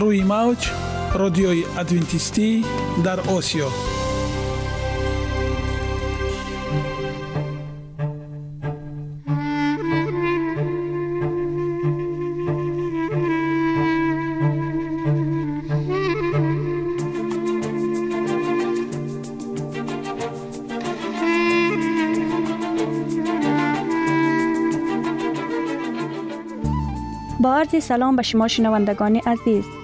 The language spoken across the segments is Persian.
روی موج رادیوی ادوینتیستی در آسیا. با عرض سلام به شما شنوندگان عزیز.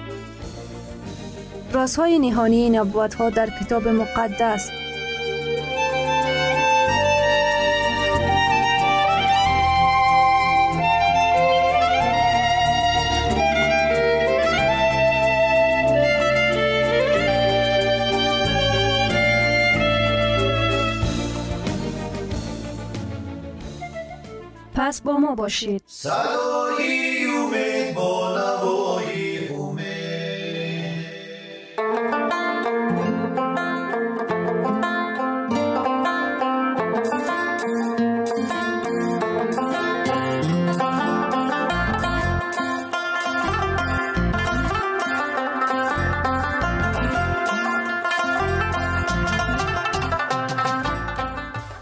رازهای نهانی نبوت ها در کتاب مقدس. پس با ما باشید. صدای امید با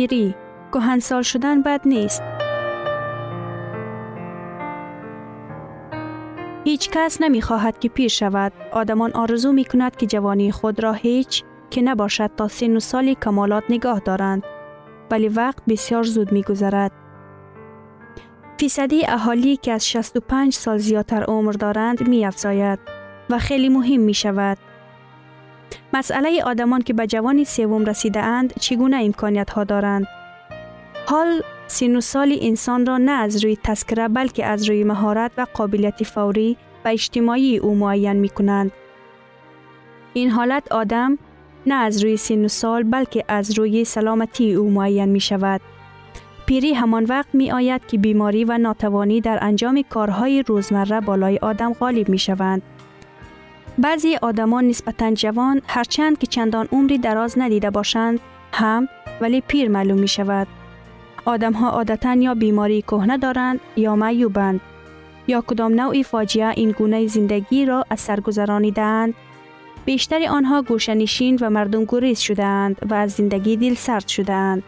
پیری کهنسال شدن بد نیست. هیچ کس نمی خواهد که پیر شود. آدمان آرزو می کند که جوانی خود را هیچ که نباشد تا سن و سال کمالات نگاه دارند. ولی وقت بسیار زود می گذرد. فیصدی اهالی که از 65 سال زیادتر عمر دارند می افزاید و خیلی مهم می شود. مسئله آدمان که به جوانی سوم رسیده اند چگونه امکانیت ها دارند؟ حال سین و سال انسان را نه از روی تذکره بلکه از روی مهارت و قابلیت فوری و اجتماعی او معین می کنند. این حالت آدم نه از روی سین و سال بلکه از روی سلامتی او معین می شود. پیری همان وقت می آید که بیماری و ناتوانی در انجام کارهای روزمره بالای آدم غالب می شوند. بعضی آدمان نسبتا جوان هرچند که چندان عمری دراز ندیده باشند هم ولی پیر معلوم می شود. آدم ها عادتا یا بیماری کهنه دارند یا معیوبند یا کدام نوعی فاجعه این گونه زندگی را از سر گذرانیدند. بیشتر آنها گوشنشین و مردم گریز شدهاند و از زندگی دل سرد شدهاند.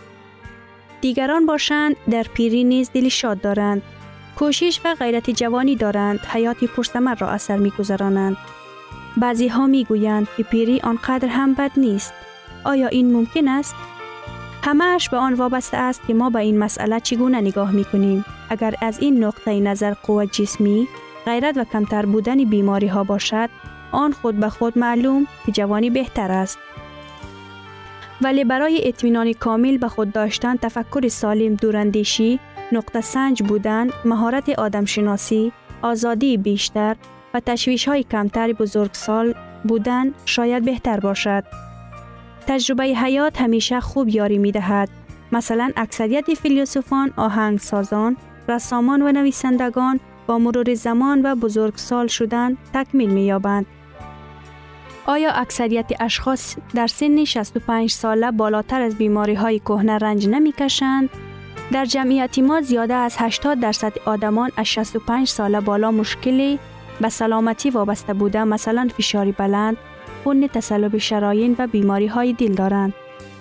دیگران باشند در پیری نیز دل شاد دارند. کوشش و غیرت جوانی دارند حیاتی پرثمر را اثر می گذرانند. بعضی ها می گویند که پیری آنقدر هم بد نیست. آیا این ممکن است؟ همهش به آن وابسته است که ما به این مسئله چگونه نگاه می کنیم. اگر از این نقطه نظر قوت جسمی، غیرت و کمتر بودن بیماری ها باشد، آن خود به خود معلوم که جوانی بهتر است. ولی برای اطمینان کامل به خود داشتن تفکر سالم دوراندیشی، نقطه سنج بودن، مهارت آدمشناسی، آزادی بیشتر و تشویش های کمتر بزرگسال بودن شاید بهتر باشد. تجربه حیات همیشه خوب یاری می دهد. مثلا اکثریت فیلسوفان، آهنگسازان، رسامان و نویسندگان با مرور زمان و بزرگسال شدن تکمیل می یابند. آیا اکثریت اشخاص در سن 65 ساله بالاتر از بیماری های کهنه رنج نمی کشند؟ در جمعیت ما زیاده از 80 درصد آدمان از 65 ساله بالا مشکلی به سلامتی وابسته بوده مثلا فشاری بلند، خون تسلب شراین و بیماری های دل دارند.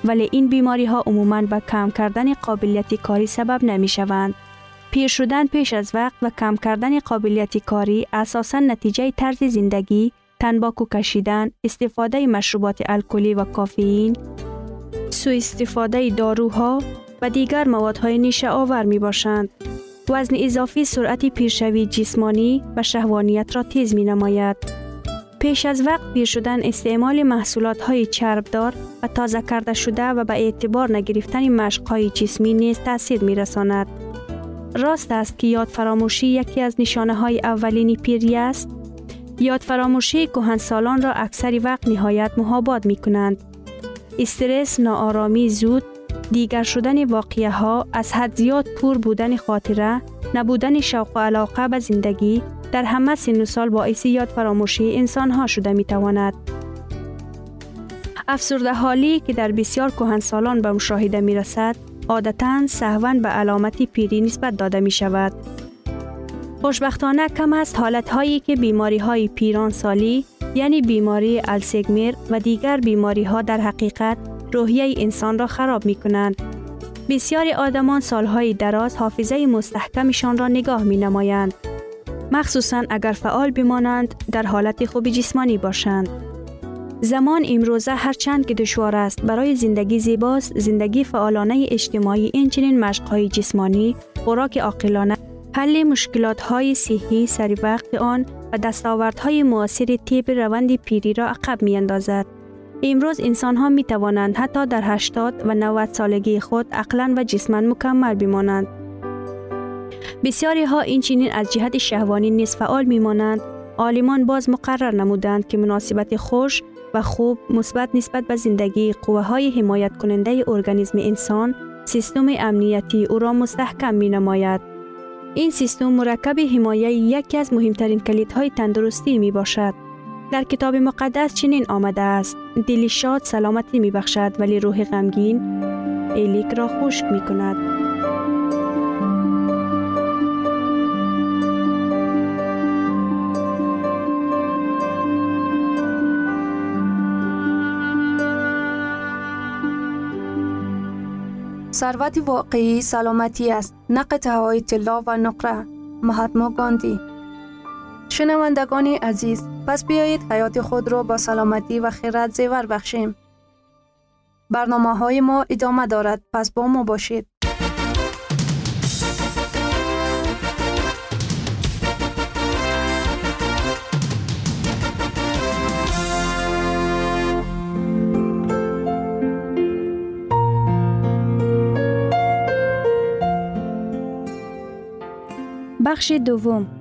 ولی این بیماری ها عموماً به کم کردن قابلیت کاری سبب نمی شوند. پیر شدن پیش از وقت و کم کردن قابلیت کاری اساساً نتیجه طرز زندگی، تنباکو کشیدن، استفاده مشروبات الکلی و کافئین، سوء استفاده داروها و دیگر موادهای نیشه آور می باشند. وزن اضافی سرعت پیرشوی جسمانی و شهوانیت را تیز می نماید. پیش از وقت پیر شدن استعمال محصولات های چربدار و تازه کرده شده و به اعتبار نگرفتن مشق های جسمی نیز تاثیر می رساند. راست است که یاد فراموشی یکی از نشانه های اولین پیری است. یاد فراموشی سالان را اکثر وقت نهایت محاباد می کنند. استرس، ناآرامی زود، دیگر شدن واقعه ها، از حد زیاد پور بودن خاطره، نبودن شوق و علاقه به زندگی در همه سن و سال باعث یاد فراموشی انسان ها شده می تواند. افسرده حالی که در بسیار سالان به مشاهده می رسد، عادتا سهون به علامت پیری نسبت داده می شود. خوشبختانه کم است حالت هایی که بیماری های پیران سالی یعنی بیماری السگمیر و دیگر بیماری ها در حقیقت روحیه انسان را خراب می کنند. بسیاری آدمان سالهای دراز حافظه مستحکمشان را نگاه می نمایند. مخصوصا اگر فعال بمانند در حالت خوب جسمانی باشند. زمان امروزه هرچند که دشوار است برای زندگی زیباست زندگی فعالانه اجتماعی اینچنین مشقهای جسمانی خوراک عاقلانه حل مشکلات های صحی سری وقت آن و دستاوردهای معاصر طیب روند پیری را عقب می اندازد. امروز انسان ها می توانند حتی در 80 و 90 سالگی خود عقلا و جسما مکمل بمانند. بسیاری ها این چنین از جهت شهوانی نیز فعال می مانند. عالمان باز مقرر نمودند که مناسبت خوش و خوب مثبت نسبت به زندگی قوه های حمایت کننده ارگانیسم انسان سیستم امنیتی او را مستحکم می نماید. این سیستم مرکب حمایه یکی از مهمترین کلیدهای تندرستی می باشد. در کتاب مقدس چنین آمده است. دلی شاد سلامتی می بخشد ولی روح غمگین ایلیک را خشک می کند. ثروت واقعی سلامتی است. قطعه های طلا و نقره. مهاتما گاندی. شنوندگان عزیز پس بیایید حیات خود را با سلامتی و خیرت زیور بخشیم. برنامه های ما ادامه دارد پس با ما باشید. بخش دوم.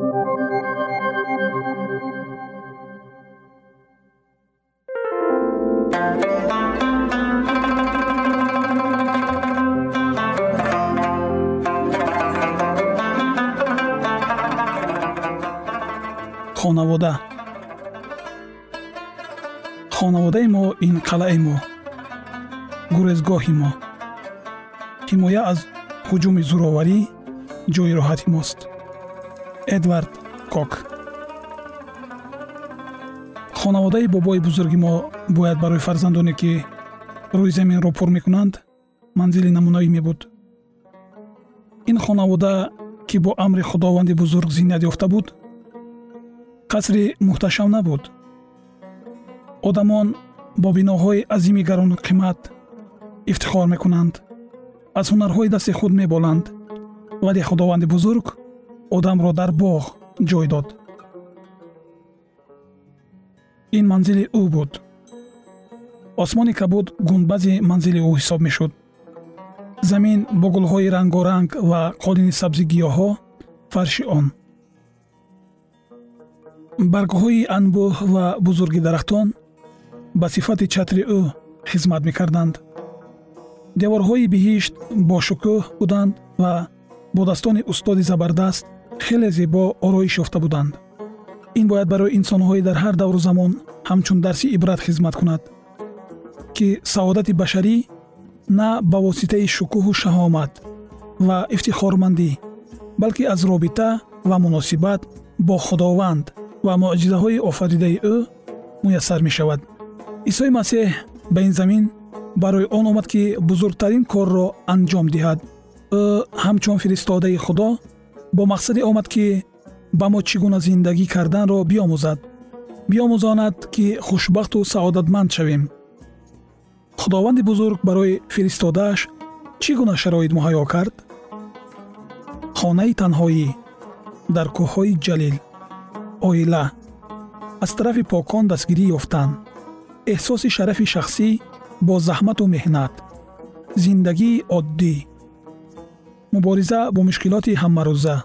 خонаводаи мо ин қалъаи мо гурезгоҳи мо. Ҳимоя аз ҳуҷуми зӯроварӣ ҷойи роҳати мост. Эдвард кок. Хонаводаи бобои бузурги мо бояд барои фарзандоне ки рӯи заминро пур мекунанд манзили намунавӣ мебуд. Ин хонавода ки бо амри худованди бузург зиннат ёфта буд қасри муҳташам набуд одамон бо биноҳои азими гаронуқимат ифтихор мекунанд. аз ҳунарҳои дасти худ меболанд вале худованди бузург одамро дар боғ ҷой дод. ин манзили ӯ буд. осмони кабуд гунбази манзили ӯ ҳисоб мешуд. замин бо гулҳои рангоранг ва қолини сабзи гиёҳҳо фарши он. баргҳои анбӯҳ ва бузурги дарахтон ба сифати чатри ӯ хизмат мекарданд. Деворҳои биҳишт бошукӯҳ буданд ва бо daстони устоди забардаст хеле зебо ороиш ёфта буданд. Ин бояд барои инсонҳои дар ҳар давру замон ҳамчун дарси ибрат хизмат кунад ки саодати башарӣ на ба воситаи шукӯҳу шаҳомат ва ифтихормандӣ балки аз робита ва муносибат бо худованд ва муъҷизаҳои офаридаи ӯ муяссар мешавад исои масеҳ ба ин замин барои он омад ки бузургтарин корро анҷом диҳад. Ӯ ҳамчун фиристодаи худо бо мақсаде омад ки ба мо чӣ гуна зиндагӣ карданро биомӯзад. Биомӯзонад ки хушбахту саодатманд шавем. Худованди бузург барои фиристодааш чӣ гуна шароит муҳайё кард? Хонаи танҳоӣ дар кӯҳҳои ҷалил. Оила. Аз тарафи покон дастгирӣ ёфтан эҳсоси шарафи шахсӣ бо заҳмату меҳнат зиндагии оддӣ мубориза бо мушкилоти ҳамарӯза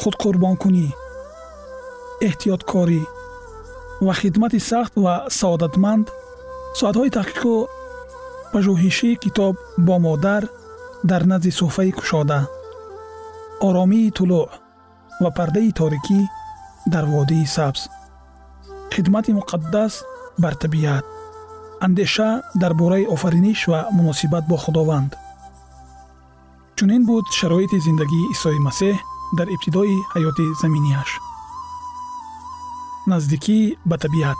худқурбонкунӣ эҳтиёткорӣ ва хидмати сахт ва саодатманд. Соатҳои таҳқиқу пажӯҳишии китоб бо модар дар назди суҳфаи кушода оромии тулӯъ ва пардаи торикӣ дар водии сабз. Хидмати муқаддас бар табиат. Андеша дар бораи офариниш ва муносибат бо худованд. Чунин буд шароити зиндагии исои масеҳ дар ибтидои ҳаёти заминиаш. Наздикӣ ба табиат.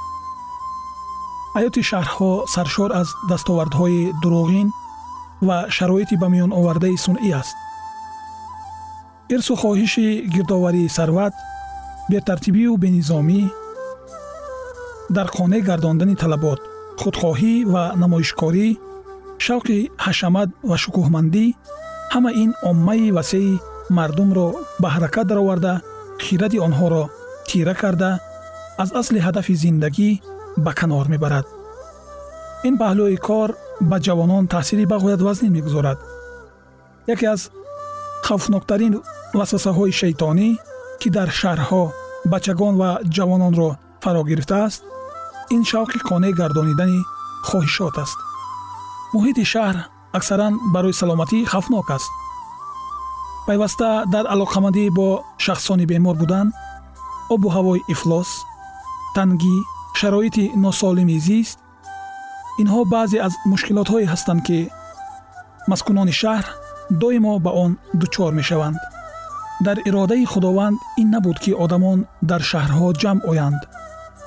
Ҳаёти шаҳрҳо саршор аз дастовардҳои дуруғин ва шароити ба миёновардаи сунъӣ аст. Ирсу хоҳиши гирдоварии сарват бетартибию бенизомӣ дар қонеъ гардондани талабот худхоҳӣ ва намоишкорӣ шавқи ҳашамат ва шукӯҳмандӣ ҳама ин оммаи васеи мардумро ба ҳаракат дароварда хирати онҳоро тира карда аз асли ҳадафи зиндагӣ ба канор мебарад. Ин паҳлӯи кор ба ҷавонон таъсири бағоят вазнин мегузорад. Яке аз хавфноктарин васвасаҳои шайтонӣ ки дар шаҳрҳо бачагон ва ҷавононро фаро гирифтааст ин шавқи қонеъ гардонидани хоҳишот аст. Муҳити шаҳр аксаран барои саломатӣ хавфнок аст. Пайваста дар алоқамандӣ бо шахсони бемор будан обу ҳавои ифлос тангӣ шароити носолими зист инҳо баъзе аз мушкилотҳое ҳастанд ки маскунони шаҳр доимо ба он дучор мешаванд. Дар иродаи худованд ин набуд ки одамон дар шаҳрҳо ҷамъ оянд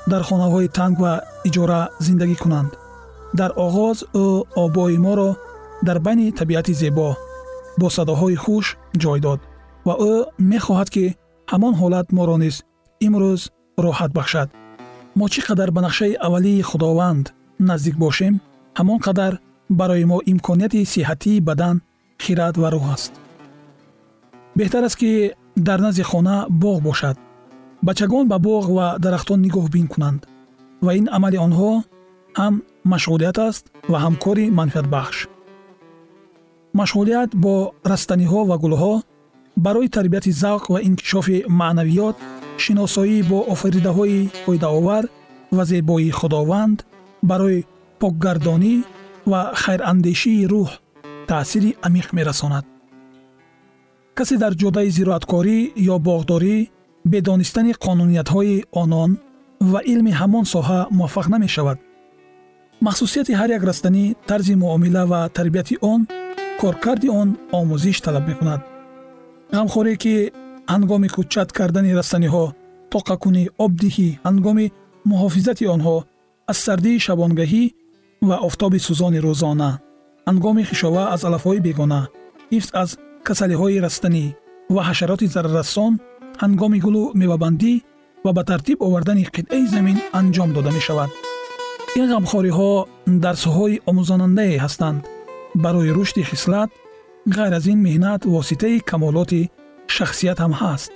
дар хонаҳои танг ва иҷора зиндагӣ кунанд. Дар оғоз ӯ обои моро дар байни табиати зебо бо садоҳои хуш ҷой дод ва ӯ мехоҳад ки ҳамон ҳолат моро низ имрӯз роҳат бахшад. Мо чӣ қадар ба нақшаи аввалии худованд наздик бошем ҳамон қадар барои мо имконияти сиҳатии бадан хират ва рӯҳ аст. Беҳтар аст ки дар назди хона боғ бошад бачагон ба боғ ва дарахтон нигоҳбин кунанд. Ва ин амали онҳо ҳам машғулият аст ва ҳам кори манфиатбахш машғулият бо растаниҳо ва гулҳо барои тарбияти завқ ва инкишофи маънавиёт шиносоӣ бо офаридаҳои фоидаовар ва зебоии худованд барои покгардонӣ ва хайрандешии рӯҳ таъсири амиқ мерасонад. Касе дар ҷоддаи зироаткорӣ ё боғдорӣ бе донистани қонуниятҳои онон ва илми ҳамон соҳа муваффақ намешавад. Махсусияти ҳар як растанӣ тарзи муомила ва тарбияти он коркарди он омӯзиш талаб мекунад. Ғамхорӣ ки ҳангоми кӯчат кардани растаниҳо тоқакунӣ обдиҳӣ ҳангоми муҳофизати онҳо аз сардии шабонгаҳӣ ва офтоби сӯзони рӯзона ҳангоми хишова аз алафҳои бегона ҳифз аз касалиҳои растанӣ ва ҳашароти зараррасон ҳангоми гулу мевабандӣ ва ба тартиб овардани қитъаи замин анҷом дода мешавад. Ин ғамхориҳо дарсҳои омӯзонандае ҳастанд. Барои рушди хислат ғайр аз ин меҳнат воситаи камолоти шахсият ҳам ҳаст.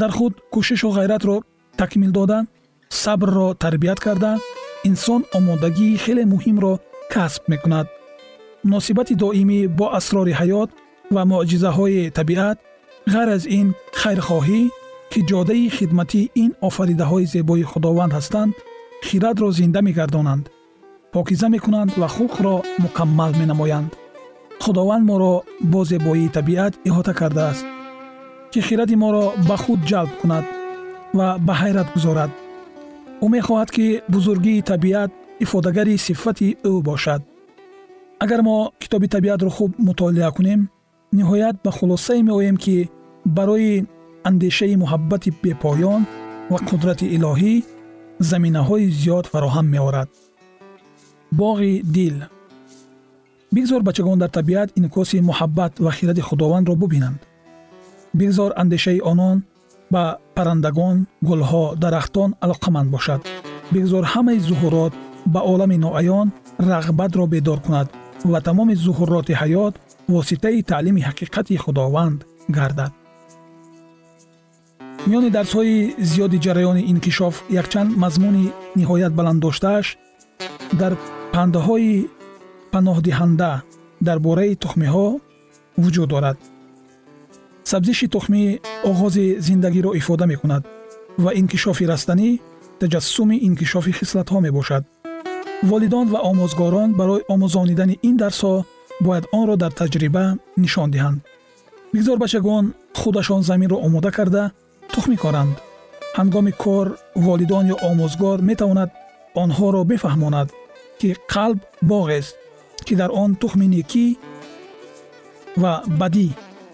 Дар худ кӯшишу ғайратро такмил дода сабрро тарбият карда инсон омодагии хеле муҳимро касб мекунад. Муносибати доимӣ бо асрори ҳаёт ва муъҷизаҳои табиат ғайр аз ин хайрхоҳӣ ки ҷодаи хидмати ин офаридаҳои зебои худованд ҳастанд хиратро зинда мегардонанд покиза мекунанд ва хулқро мукаммал менамоянд. Худованд моро бо зебоии табиат иҳота кардааст ки хиради моро ба худ ҷалб кунад ва ба ҳайрат гузорад. Ӯ мехоҳад ки бузургии табиат ифодагари сифати ӯ бошад. Агар мо китоби табиатро хуб мутолиа кунем ниҳоят ба хулосае меоем ки барои андешаи муҳаббати бепоён ва қудрати илоҳӣ заминаҳои зиёд фароҳам меорад. Боғи дил. Бигзор бачагон дар табиат инъикоси муҳаббат ва хиради худовандро бубинанд. Бигзор андешаи онон ба паррандагон гулҳо дарахтон алоқаманд бошад. Бигзор ҳамаи зуҳурот ба олами ноаён рағбатро бедор кунад ва тамоми зуҳуроти ҳаёт воситаи таълими ҳақиқати худованд гардад миёни дарсҳои зиёди ҷараёни инкишоф якчанд мазмуни ниҳоят баланддоштааш дар пандаҳои паноҳдиҳанда дар бораи тухмиҳо вуҷуд дорад сабзиши тухмӣ оғози зиндагиро ифода мекунад ва инкишофи растанӣ таҷассуми инкишофи хислатҳо мебошад волидон ва омӯзгорон барои омӯзонидани ин дарсҳо бояд онро дар таҷриба нишон диҳанд. Бигзор бачагон худашон заминро омода карда тухмӣ коранд. Ҳангоми кор волидон ё омӯзгор метавонад онҳоро бифаҳмонад ки қалб боғест ки дар он тухми некӣ ва бадӣ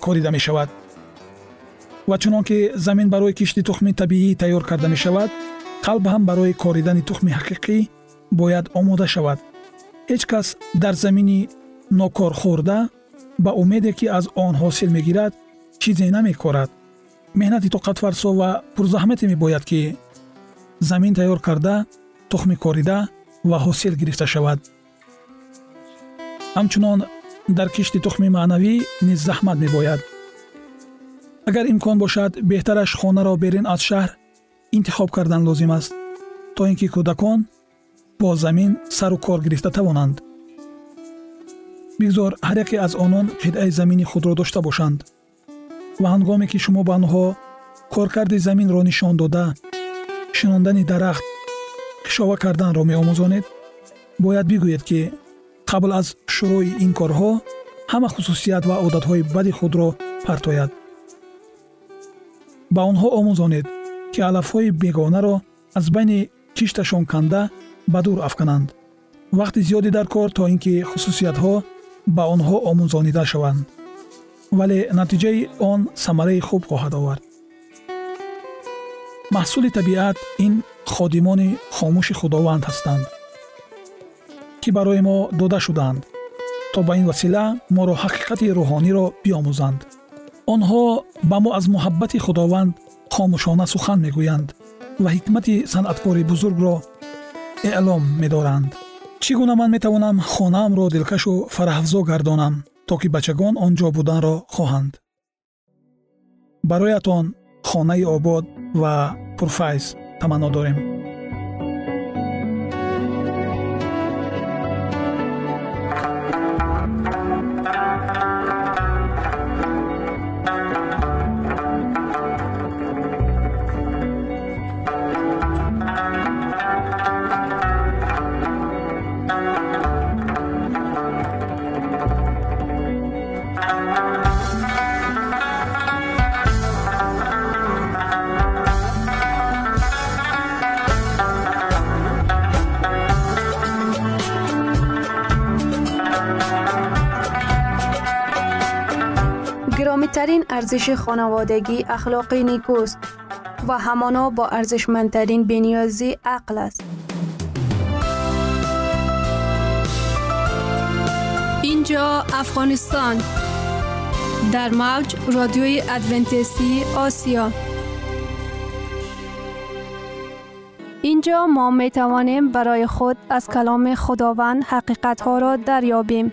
корида мешавад. Ва чунон ки замин барои кишти тухми табиӣ тайёр карда мешавад қалб ҳам барои коридани тухми ҳақиқӣ бояд омода шавад. Ҳеҷ кас дар замини нокорхӯрда ба умеде ки аз он ҳосил мегирад чизе намекорад. Меҳнати тоқатфарсо ва пурзаҳмате мебояд ки замин тайёр карда тухми корида ва ҳосил гирифта шавад. Ҳамчунон дар кишти тухми маънавӣ низ заҳмат мебояд. Агар имкон бошад беҳтараш хонаро берин аз шаҳр интихоб кардан лозим аст то ин ки кӯдакон бо замин сару кор гирифта тавонанд. Бигзор ҳар яке аз онон қитъаи замини худро дошта бошанд. Ва ҳангоме ки шумо ба онҳо коркарди заминро нишон дода шинондани дарахт хишова карданро меомӯзонед бояд бигӯед ки қабл аз шурӯъи ин корҳо ҳама хусусият ва одатҳои бади худро партояд. Ба онҳо омӯзонед ки алафҳои бегонаро аз байни кишташон канда ба дур афкананд. Вақти зиёде дар кор то ин ки хусусиятҳо ба онҳо омӯзонида шаванд. Вале натиҷаи он самараи хуб хоҳад овард. Маҳсули табиат ин ходимони хомӯши худованд ҳастанд ки барои мо дода шудаанд то ба ин васила моро ҳақиқати рӯҳониро биомӯзанд. Онҳо ба мо аз муҳаббати худованд хомӯшона сухан мегӯянд ва ҳикмати санъаткори бузургро эълом медоранд. Чӣ гуна ман метавонам хонаамро дилкашу фараҳафзо гардонам то ки бачагон он ҷо буданро хоҳанд? Бароятон хонаи обод ва пурфайз таманно дорем ارزش خانوادگی اخلاقی نیکوست و همانا با ارزشمندترین بنیازی عقل است. اینجا افغانستان در موج رادیوی ادونتیستی آسیا اینجا ما می توانیم برای خود از کلام خداوند حقیقت ها را دریابیم.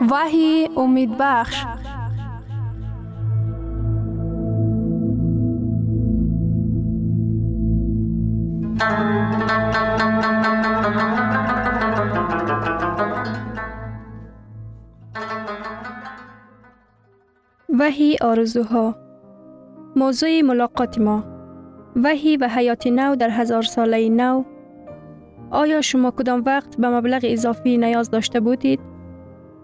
وحی امید بخش. وحی آرزوها. موضوع ملاقات ما. وحی و حیات نو در هزار ساله نو. آیا شما کدام وقت به مبلغ اضافی نیاز داشته بودید؟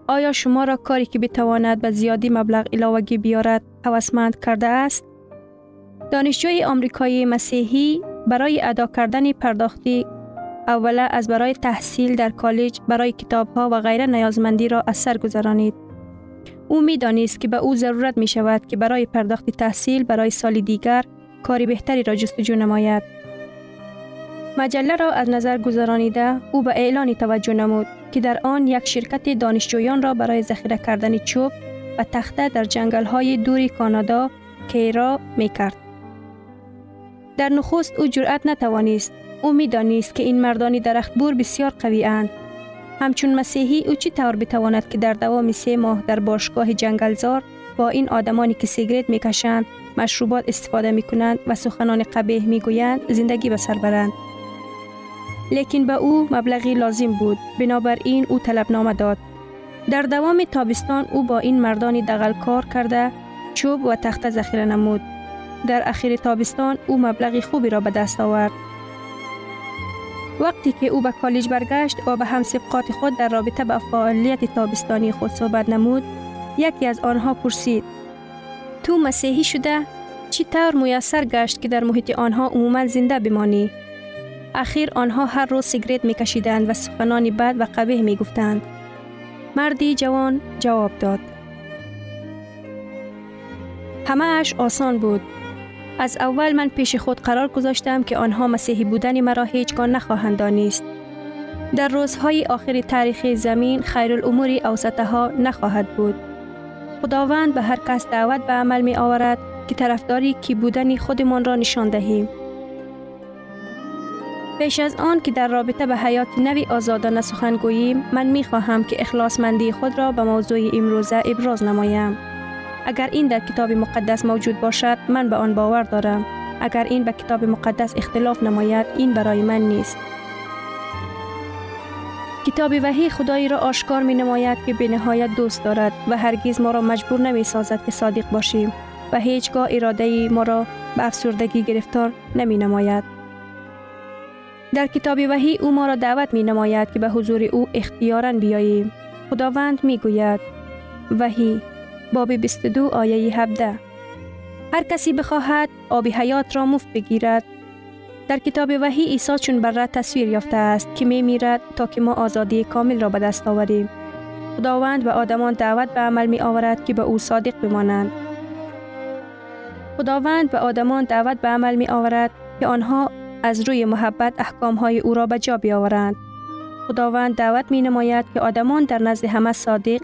آیا شما را کاری که بتواند به زیادی مبلغ علاوگی بیارد هوسمند کرده است؟ دانشجوی آمریکایی مسیحی برای ادا کردن پرداختی اوله از برای تحصیل در کالج برای کتاب ها و غیره نیازمندی را از سر گذرانید. او می دانست که به او ضرورت می شود که برای پرداخت تحصیل برای سال دیگر کاری بهتری را جستجو نماید. مجله را از نظر گذرانیده او به اعلانی توجه نمود که در آن یک شرکت دانشجویان را برای ذخیره کردن چوب و تخته در جنگل های دوری کانادا کیرا می کرد. در نخست او جرأت نتوانست. او می دانست که این مردانی درختبور بسیار قوی اند. همچون مسیحی او چی طور بتواند که در دوام سه ماه در باشگاه جنگلزار با این آدمانی که سیگرت می کشند، مشروبات استفاده می کنند و سخنان قبیه می گویند زندگی به برند. لیکن به او مبلغی لازم بود. بنابراین او طلبنامه داد. در دوام تابستان او با این مردانی دغل کار کرده چوب و تخته ذخیره نمود. در اخیر تابستان او مبلغی خوبی را به دست آورد. وقتی که او به کالج برگشت و به همسبقات خود در رابطه به فعالیت تابستانی خود صحبت نمود یکی از آنها پرسید تو مسیحی شده؟ چی طور میسر گشت که در محیط آنها عموما زنده بمانی؟ اخیر آنها هر روز سیگرت می کشیدند و سخنانی بد و قبیه می گفتند. مردی جوان جواب داد. همه اش آسان بود. از اول من پیش خود قرار گذاشتم که آنها مسیحی بودن مرا هیچگاه نخواهند دانست. در روزهای آخر تاریخ زمین خیر الامور اوسطه ها نخواهد بود. خداوند به هر کس دعوت به عمل می آورد که طرفداری کی بودن خودمان را نشان دهیم. پیش از آن که در رابطه به حیات نوی آزادانه سخن گوییم من می خواهم که اخلاصمندی خود را به موضوع امروزه ابراز نمایم. اگر این در کتاب مقدس موجود باشد من به آن باور دارم. اگر این به کتاب مقدس اختلاف نماید این برای من نیست. کتاب وحی خدایی را آشکار می نماید که به نهایت دوست دارد و هرگز ما را مجبور نمی سازد که صادق باشیم و هیچگاه اراده ما را به افسردگی گرفتار نمی نماید. در کتاب وحی او ما را دعوت می نماید که به حضور او اختیارا بیاییم. خداوند می گوید وحی باب 22 آیه 17 هر کسی بخواهد آب حیات را مفت بگیرد در کتاب وحی عیسی چون بر تصویر یافته است که می میرد تا که ما آزادی کامل را به دست آوریم. خداوند به آدمان دعوت به عمل می آورد که به او صادق بمانند. خداوند به آدمان دعوت به عمل می آورد که آنها از روی محبت احکام های او را به جا بیاورند. خداوند دعوت می نماید که آدمان در نزد همه صادق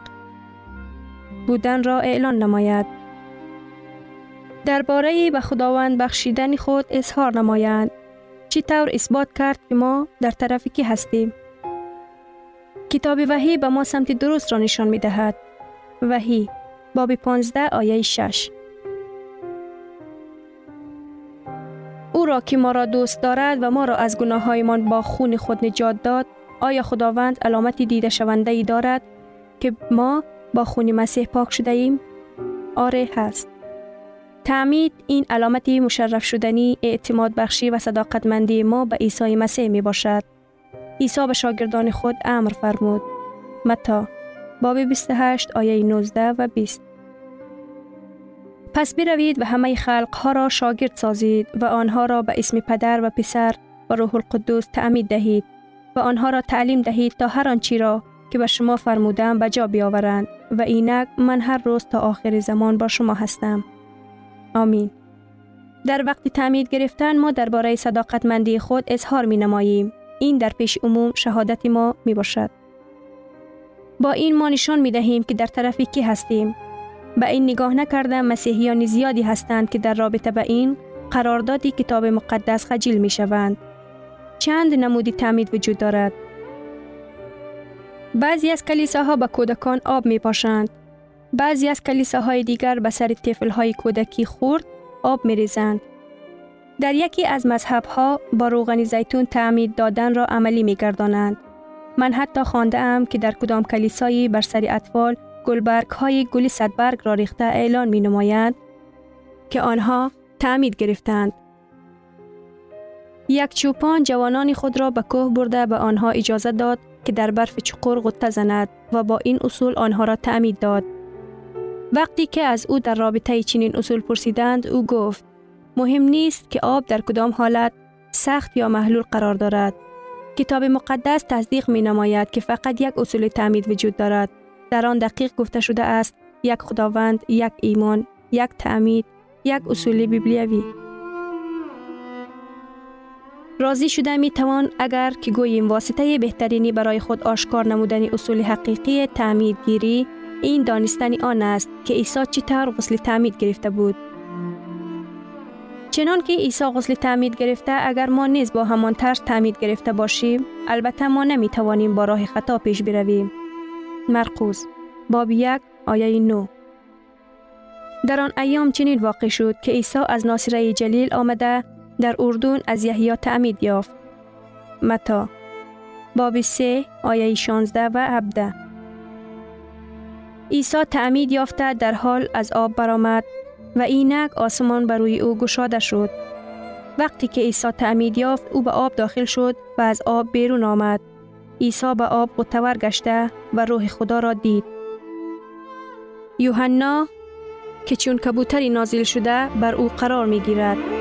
بودن را اعلان نماید. درباره به خداوند بخشیدن خود اظهار نمایند. چی طور اثبات کرد که ما در طرف کی هستیم؟ کتاب وحی به ما سمت درست را نشان می دهد. وحی باب 15 آیه 6 را که ما را دوست دارد و ما را از گناه هایمان با خون خود نجات داد آیا خداوند علامتی دیده شونده ای دارد که ما با خون مسیح پاک شده ایم؟ آره هست. تعمید این علامت مشرف شدنی اعتماد بخشی و صداقتمندی ما به عیسی مسیح می باشد. عیسی به شاگردان خود امر فرمود. متا باب 28 آیه 19 و 20 پس بروید و همه خلق ها را شاگرد سازید و آنها را به اسم پدر و پسر و روح القدس تعمید دهید و آنها را تعلیم دهید تا هر آنچی را که به شما فرمودم به جا بیاورند و اینک من هر روز تا آخر زمان با شما هستم. آمین. در وقت تعمید گرفتن ما درباره صداقتمندی خود اظهار می نماییم. این در پیش عموم شهادت ما می باشد. با این ما نشان می دهیم که در طرفی کی هستیم. به این نگاه نکرده مسیحیان زیادی هستند که در رابطه به این قراردادی کتاب مقدس خجیل می شوند. چند نمودی تعمید وجود دارد. بعضی از کلیساها به کودکان آب می پاشند. بعضی از کلیساهای دیگر به سر های کودکی خورد آب می ریزند. در یکی از مذهبها با روغن زیتون تعمید دادن را عملی می گردانند. من حتی خانده ام که در کدام کلیسایی بر سر اطفال گلبرگ های گلی صدبرگ را ریخته اعلان می نمایند که آنها تعمید گرفتند. یک چوپان جوانان خود را به کوه برده به آنها اجازه داد که در برف چقور غطه زند و با این اصول آنها را تعمید داد. وقتی که از او در رابطه چنین اصول پرسیدند او گفت مهم نیست که آب در کدام حالت سخت یا محلول قرار دارد. کتاب مقدس تصدیق می نماید که فقط یک اصول تعمید وجود دارد. در آن دقیق گفته شده است یک خداوند، یک ایمان، یک تعمید، یک اصول بیبلیوی. راضی شده می توان اگر که گوییم واسطه بهترینی برای خود آشکار نمودن اصول حقیقی تعمید گیری این دانستنی آن است که عیسی چطور غسل تعمید گرفته بود. چنان که عیسی غسل تعمید گرفته اگر ما نیز با همان طرز تعمید گرفته باشیم البته ما نمی توانیم با راه خطا پیش برویم. مرقوز باب یک آیه نو در آن ایام چنین واقع شد که عیسی از ناصره جلیل آمده در اردون از یحیی تعمید یافت. متا باب 3 آیه 16 و 17 عیسی تعمید یافته در حال از آب برآمد و اینک آسمان بر روی او گشاده شد. وقتی که عیسی تعمید یافت او به آب داخل شد و از آب بیرون آمد. عیسی به آب قطور گشته و روح خدا را دید. یوحنا که چون کبوتری نازل شده بر او قرار می گیرد.